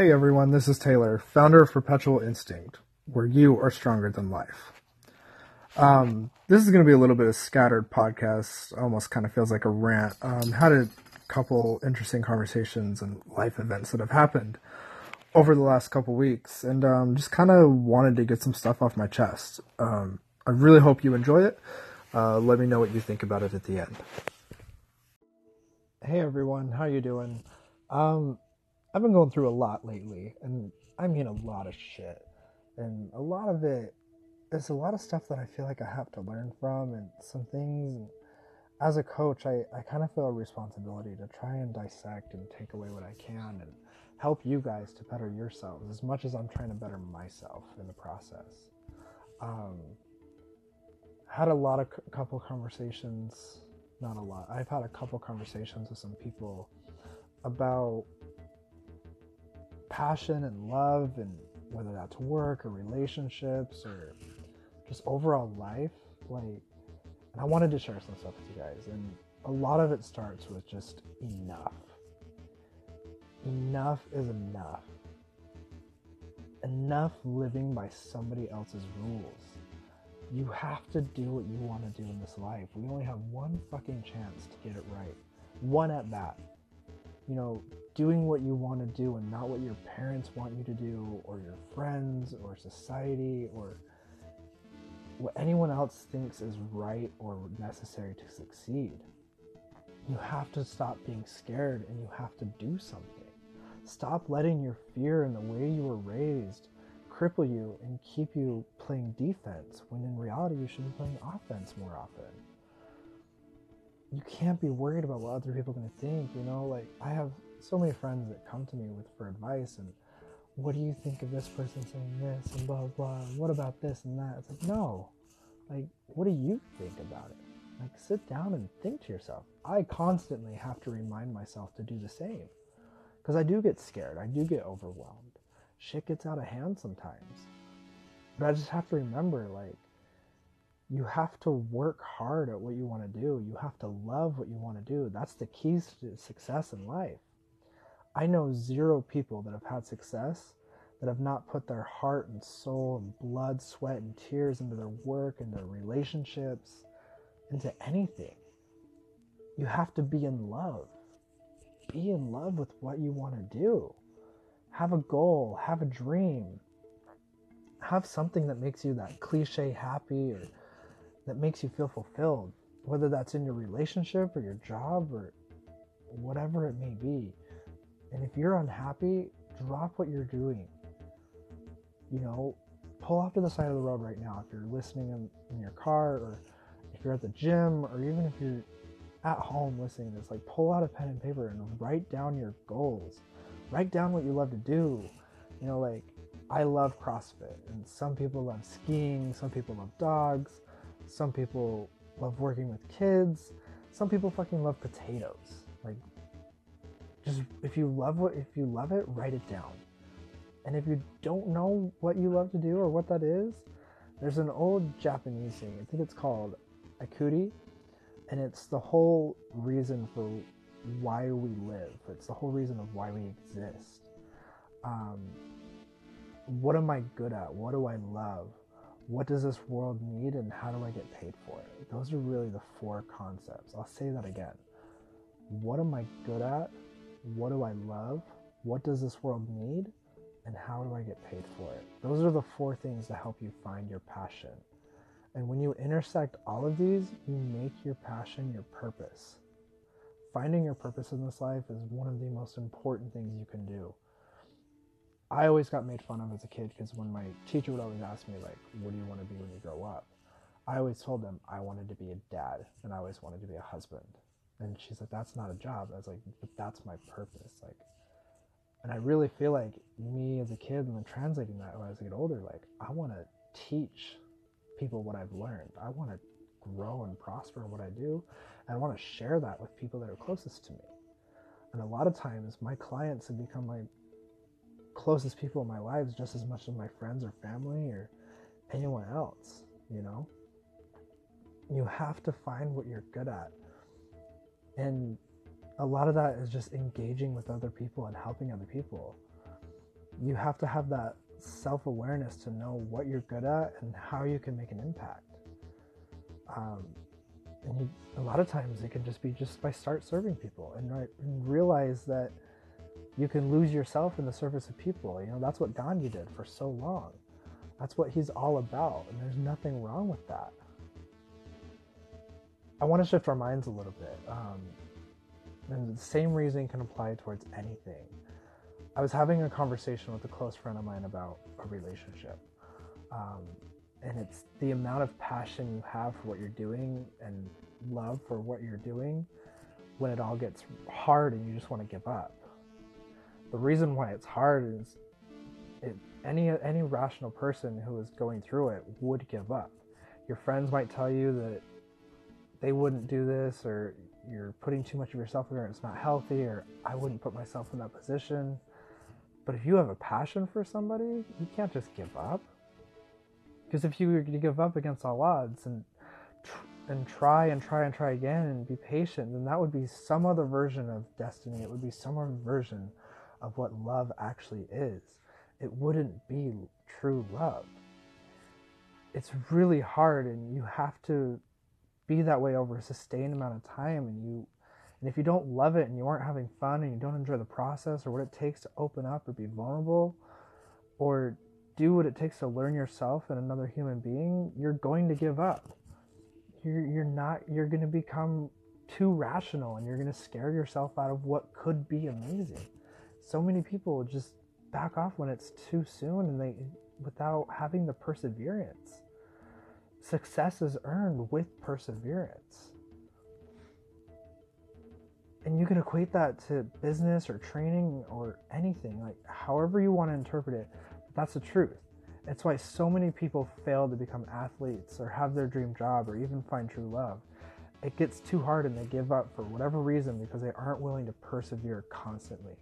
Hey everyone, this is Taylor, founder of Perpetual Instinct, where you are stronger than life. Um, this is going to be a little bit of scattered podcast, almost kind of feels like a rant. Um, had a couple interesting conversations and life events that have happened over the last couple weeks, and um, just kind of wanted to get some stuff off my chest. Um, I really hope you enjoy it. Uh, let me know what you think about it at the end. Hey everyone, how are you doing? I've been going through a lot lately, and I mean a lot of shit, and a lot of it is a lot of stuff that I feel like I have to learn from, and some things. As a coach, I, I kind of feel a responsibility to try and dissect and take away what I can and help you guys to better yourselves as much as I'm trying to better myself in the process. Um, had a lot of c- couple conversations, not a lot. I've had a couple conversations with some people about passion and love and whether that's work or relationships or just overall life like and i wanted to share some stuff with you guys and a lot of it starts with just enough. Enough is enough. Enough living by somebody else's rules. You have to do what you want to do in this life. We only have one fucking chance to get it right. One at bat. You know doing what you want to do and not what your parents want you to do or your friends or society or what anyone else thinks is right or necessary to succeed. You have to stop being scared and you have to do something. Stop letting your fear and the way you were raised cripple you and keep you playing defense when in reality you should be playing offense more often. You can't be worried about what other people are going to think, you know? Like, I have so many friends that come to me with for advice and what do you think of this person saying this? and blah blah blah. what about this and that? It's like no. Like what do you think about it? Like sit down and think to yourself. I constantly have to remind myself to do the same because i do get scared. I do get overwhelmed. Shit gets out of hand sometimes. But i just have to remember like you have to work hard at what you want to do. You have to love what you want to do. That's the keys to success in life I know zero people that have had success that have not put their heart and soul and blood, sweat, and tears into their work and their relationships, into anything. You have to be in love. Be in love with what you want to do. Have a goal, have a dream. Have something that makes you that cliche happy or that makes you feel fulfilled, whether that's in your relationship or your job or whatever it may be and if you're unhappy, drop what you're doing. You know, pull off to the side of the road right now if you're listening in, in your car or if you're at the gym or even if you're at home listening to this, like pull out a pen and paper and write down your goals. Write down what you love to do. You know, like I love CrossFit, and some people love skiing, some people love dogs, some people love working with kids, some people fucking love potatoes. Like just if you love what if you love it, write it down. And if you don't know what you love to do or what that is, there's an old Japanese thing. I think it's called Ikigai, and it's the whole reason for why we live. It's the whole reason of why we exist. Um, what am I good at? What do I love? What does this world need, and how do I get paid for it? Those are really the four concepts. I'll say that again. What am I good at? What do I love? What does this world need? And how do I get paid for it? Those are the four things that help you find your passion. And when you intersect all of these, you make your passion your purpose. Finding your purpose in this life is one of the most important things you can do. I always got made fun of as a kid because when my teacher would always ask me, like, what do you want to be when you grow up? I always told them I wanted to be a dad and I always wanted to be a husband. And she's like, that's not a job. I was like, but that's my purpose. Like, and I really feel like me as a kid and then translating that as I get older, like, I want to teach people what I've learned. I want to grow and prosper in what I do. And I want to share that with people that are closest to me. And a lot of times, my clients have become my closest people in my lives just as much as my friends or family or anyone else, you know? You have to find what you're good at and a lot of that is just engaging with other people and helping other people you have to have that self awareness to know what you're good at and how you can make an impact. Um, and you, a lot of times it can just be just by start serving people and, and realize that you can lose yourself in the service of people. You know, that's what Gandhi did for so long. That's what he's all about, and there's nothing wrong with that. I want to shift our minds a little bit. Um, and the same reasoning can apply towards anything. I was having a conversation with a close friend of mine about a relationship. Um, and it's the amount of passion you have for what you're doing and love for what you're doing when it all gets hard and you just want to give up. The reason why it's hard is it, any any rational person who is going through it would give up. Your friends might tell you that they wouldn't do this or you're putting too much of yourself in there it's not healthy or I wouldn't put myself in that position. But if you have a passion for somebody, you can't just give up. Because if you were to give up against all odds and and try and try and try again and be patient, then that would be some other version of destiny. It would be some other version of what love actually is. It wouldn't be true love. It's really hard, and you have to be that way over a sustained amount of time. And you, and if you don't love it, and you aren't having fun, and you don't enjoy the process or what it takes to open up or be vulnerable, or do what it takes to learn yourself and another human being, you're going to give up. You're, you're not, you're going to become too rational and you're going to scare yourself out of what could be amazing. So many people just back off when it's too soon and they, without having the perseverance. Success is earned with perseverance. And you can equate that to business or training or anything, like however you want to interpret it But that's the truth. It's why so many people fail to become athletes or have their dream job or even find true love. It gets too hard and they give up for whatever reason because they aren't willing to persevere constantly.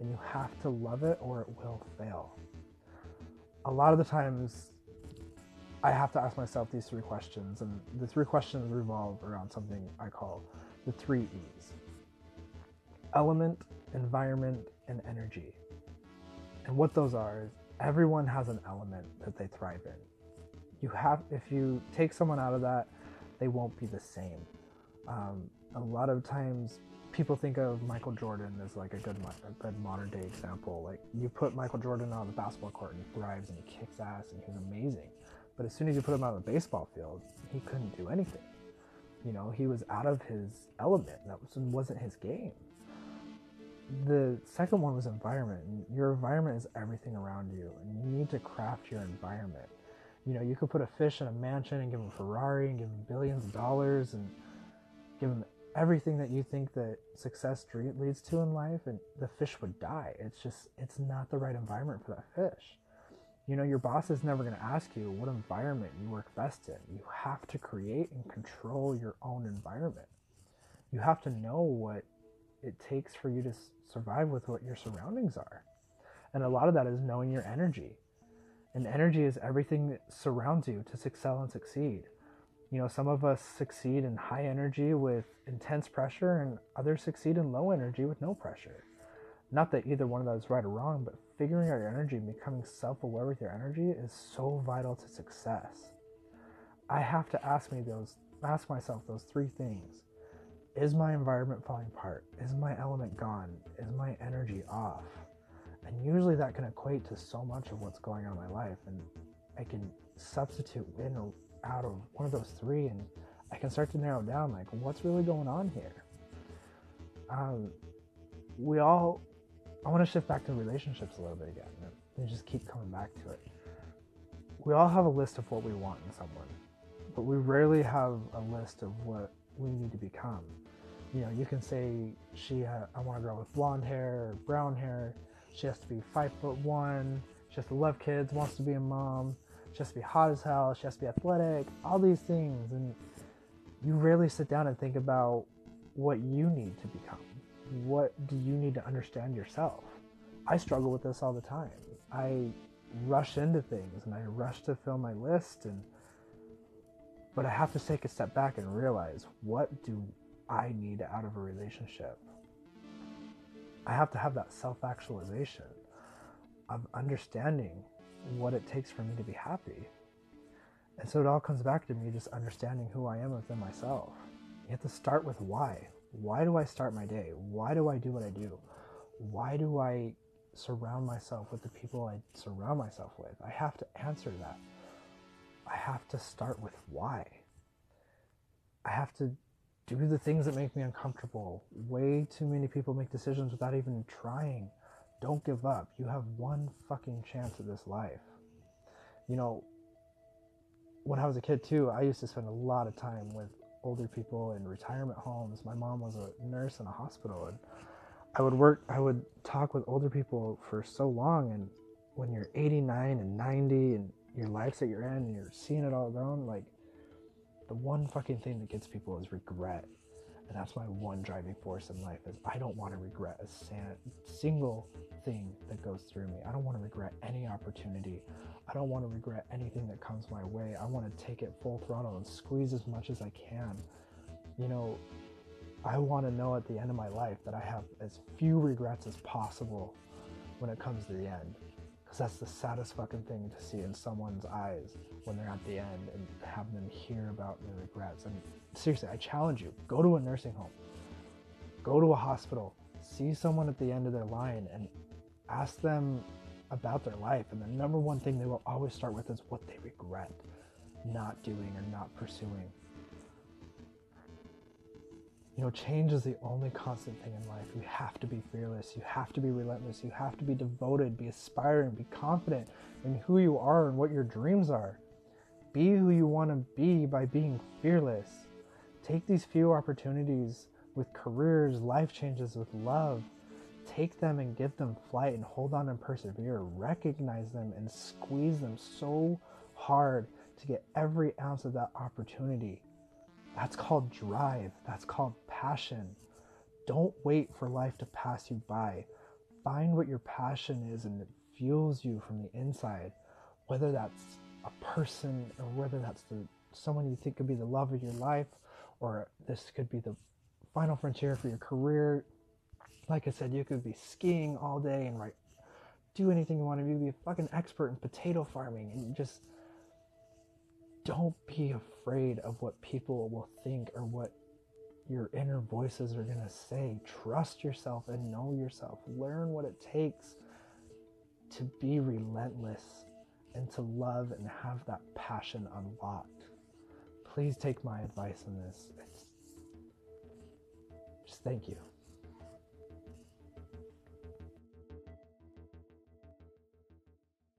And you have to love it or it will fail. A lot of the times, I have to ask myself these three questions, and the three questions revolve around something I call the three E's element, environment, and energy. And what those are is everyone has an element that they thrive in. You have, if you take someone out of that, they won't be the same. Um, a lot of times, people think of Michael Jordan as like a good, a good modern day example. Like you put Michael Jordan on the basketball court and he thrives and he kicks ass and he's amazing. But as soon as you put him on the baseball field, he couldn't do anything. You know, he was out of his element. That was, wasn't his game the second one was environment. Your environment is everything around you, and you need to craft your environment. You know, you could put a fish in a mansion and give him a Ferrari and give him billions of dollars and give him everything that you think that success leads to in life, and the fish would die. It's just, it's not the right environment for that fish. You know, your boss is never going to ask you what environment you work best in. You have to create and control your own environment. You have to know what it takes for you to survive with what your surroundings are. And a lot of that is knowing your energy. And energy is everything that surrounds you to excel and succeed. You know, some of us succeed in high energy with intense pressure, and others succeed in low energy with no pressure. Not that either one of those is right or wrong, but figuring out your energy and becoming self aware with your energy is so vital to success. I have to ask me those ask myself those three things is my environment falling apart? Is my element gone? Is my energy off? And usually that can equate to so much of what's going on in my life. And I can substitute in or out of one of those three and I can start to narrow down like what's really going on here. Um, we all, I want to shift back to relationships a little bit again and just keep coming back to it. We all have a list of what we want in someone, but we rarely have a list of what we need to become you know, you can say she, ha- I want a girl with blonde hair or brown hair. She has to be five foot one. She has to love kids, wants to be a mom. She has to be hot as hell. She has to be athletic. All these things, and you rarely sit down and think about what you need to become. What do you need to understand yourself? I struggle with this all the time. I rush into things and I rush to fill my list and but I have to take a step back and realize what do I need out of a relationship. I have to have that self actualization. of understanding what it takes for me to be happy. And so it all comes back to me just understanding who I am within myself. You have to start with why. Why do I start my day? Why do I do what I do? Why do I surround myself with the people I surround myself with? I have to answer that. I have to start with why. I have to do the things that make me uncomfortable. Way too many people make decisions without even trying. Don't give up. You have one fucking chance at this life. You know, when I was a kid too, I used to spend a lot of time with older people in retirement homes. My mom was a nurse in a hospital and I would work I would talk with older people for so long and when you're 89 and 90 and your life's at your end and you're seeing it all grown like the one fucking thing that gets people is regret and that's my one driving force in life is i don't want to regret a san- single thing that goes through me. I don't want to regret any opportunity. I don't want to regret anything that comes my way. I want to take it full throttle and squeeze as much as i can. You know i want to know at the end of my life that i have as few regrets as possible when it comes to the end because that's the saddest fucking thing to see in someone's eyes when they're at the end and have them hear about their regrets. And seriously, I challenge you go to a nursing home, go to a hospital, see someone at the end of their line, and ask them about their life. And the number one thing they will always start with is what they regret not doing or not pursuing. You know, change is the only constant thing in life. You have to be fearless. You have to be relentless. You have to be devoted, be aspiring, be confident in who you are and what your dreams are. Be who you want to be by being fearless. Take these few opportunities with careers, life changes, with love. Take them and give them flight and hold on and persevere. Recognize them and squeeze them so hard to get every ounce of that opportunity. That's called drive. That's called passion. Don't wait for life to pass you by. Find what your passion is and it fuels you from the inside, whether that's a person or whether that's the someone you think could be the love of your life or this could be the final frontier for your career. Like I said, you could be skiing all day and right do anything you want to do, be a fucking expert in potato farming and just don't be afraid of what people will think or what your inner voices are going to say. Trust yourself and know yourself. Learn what it takes to be relentless and to love and have that passion unlocked. Please take my advice on this. It's just thank you.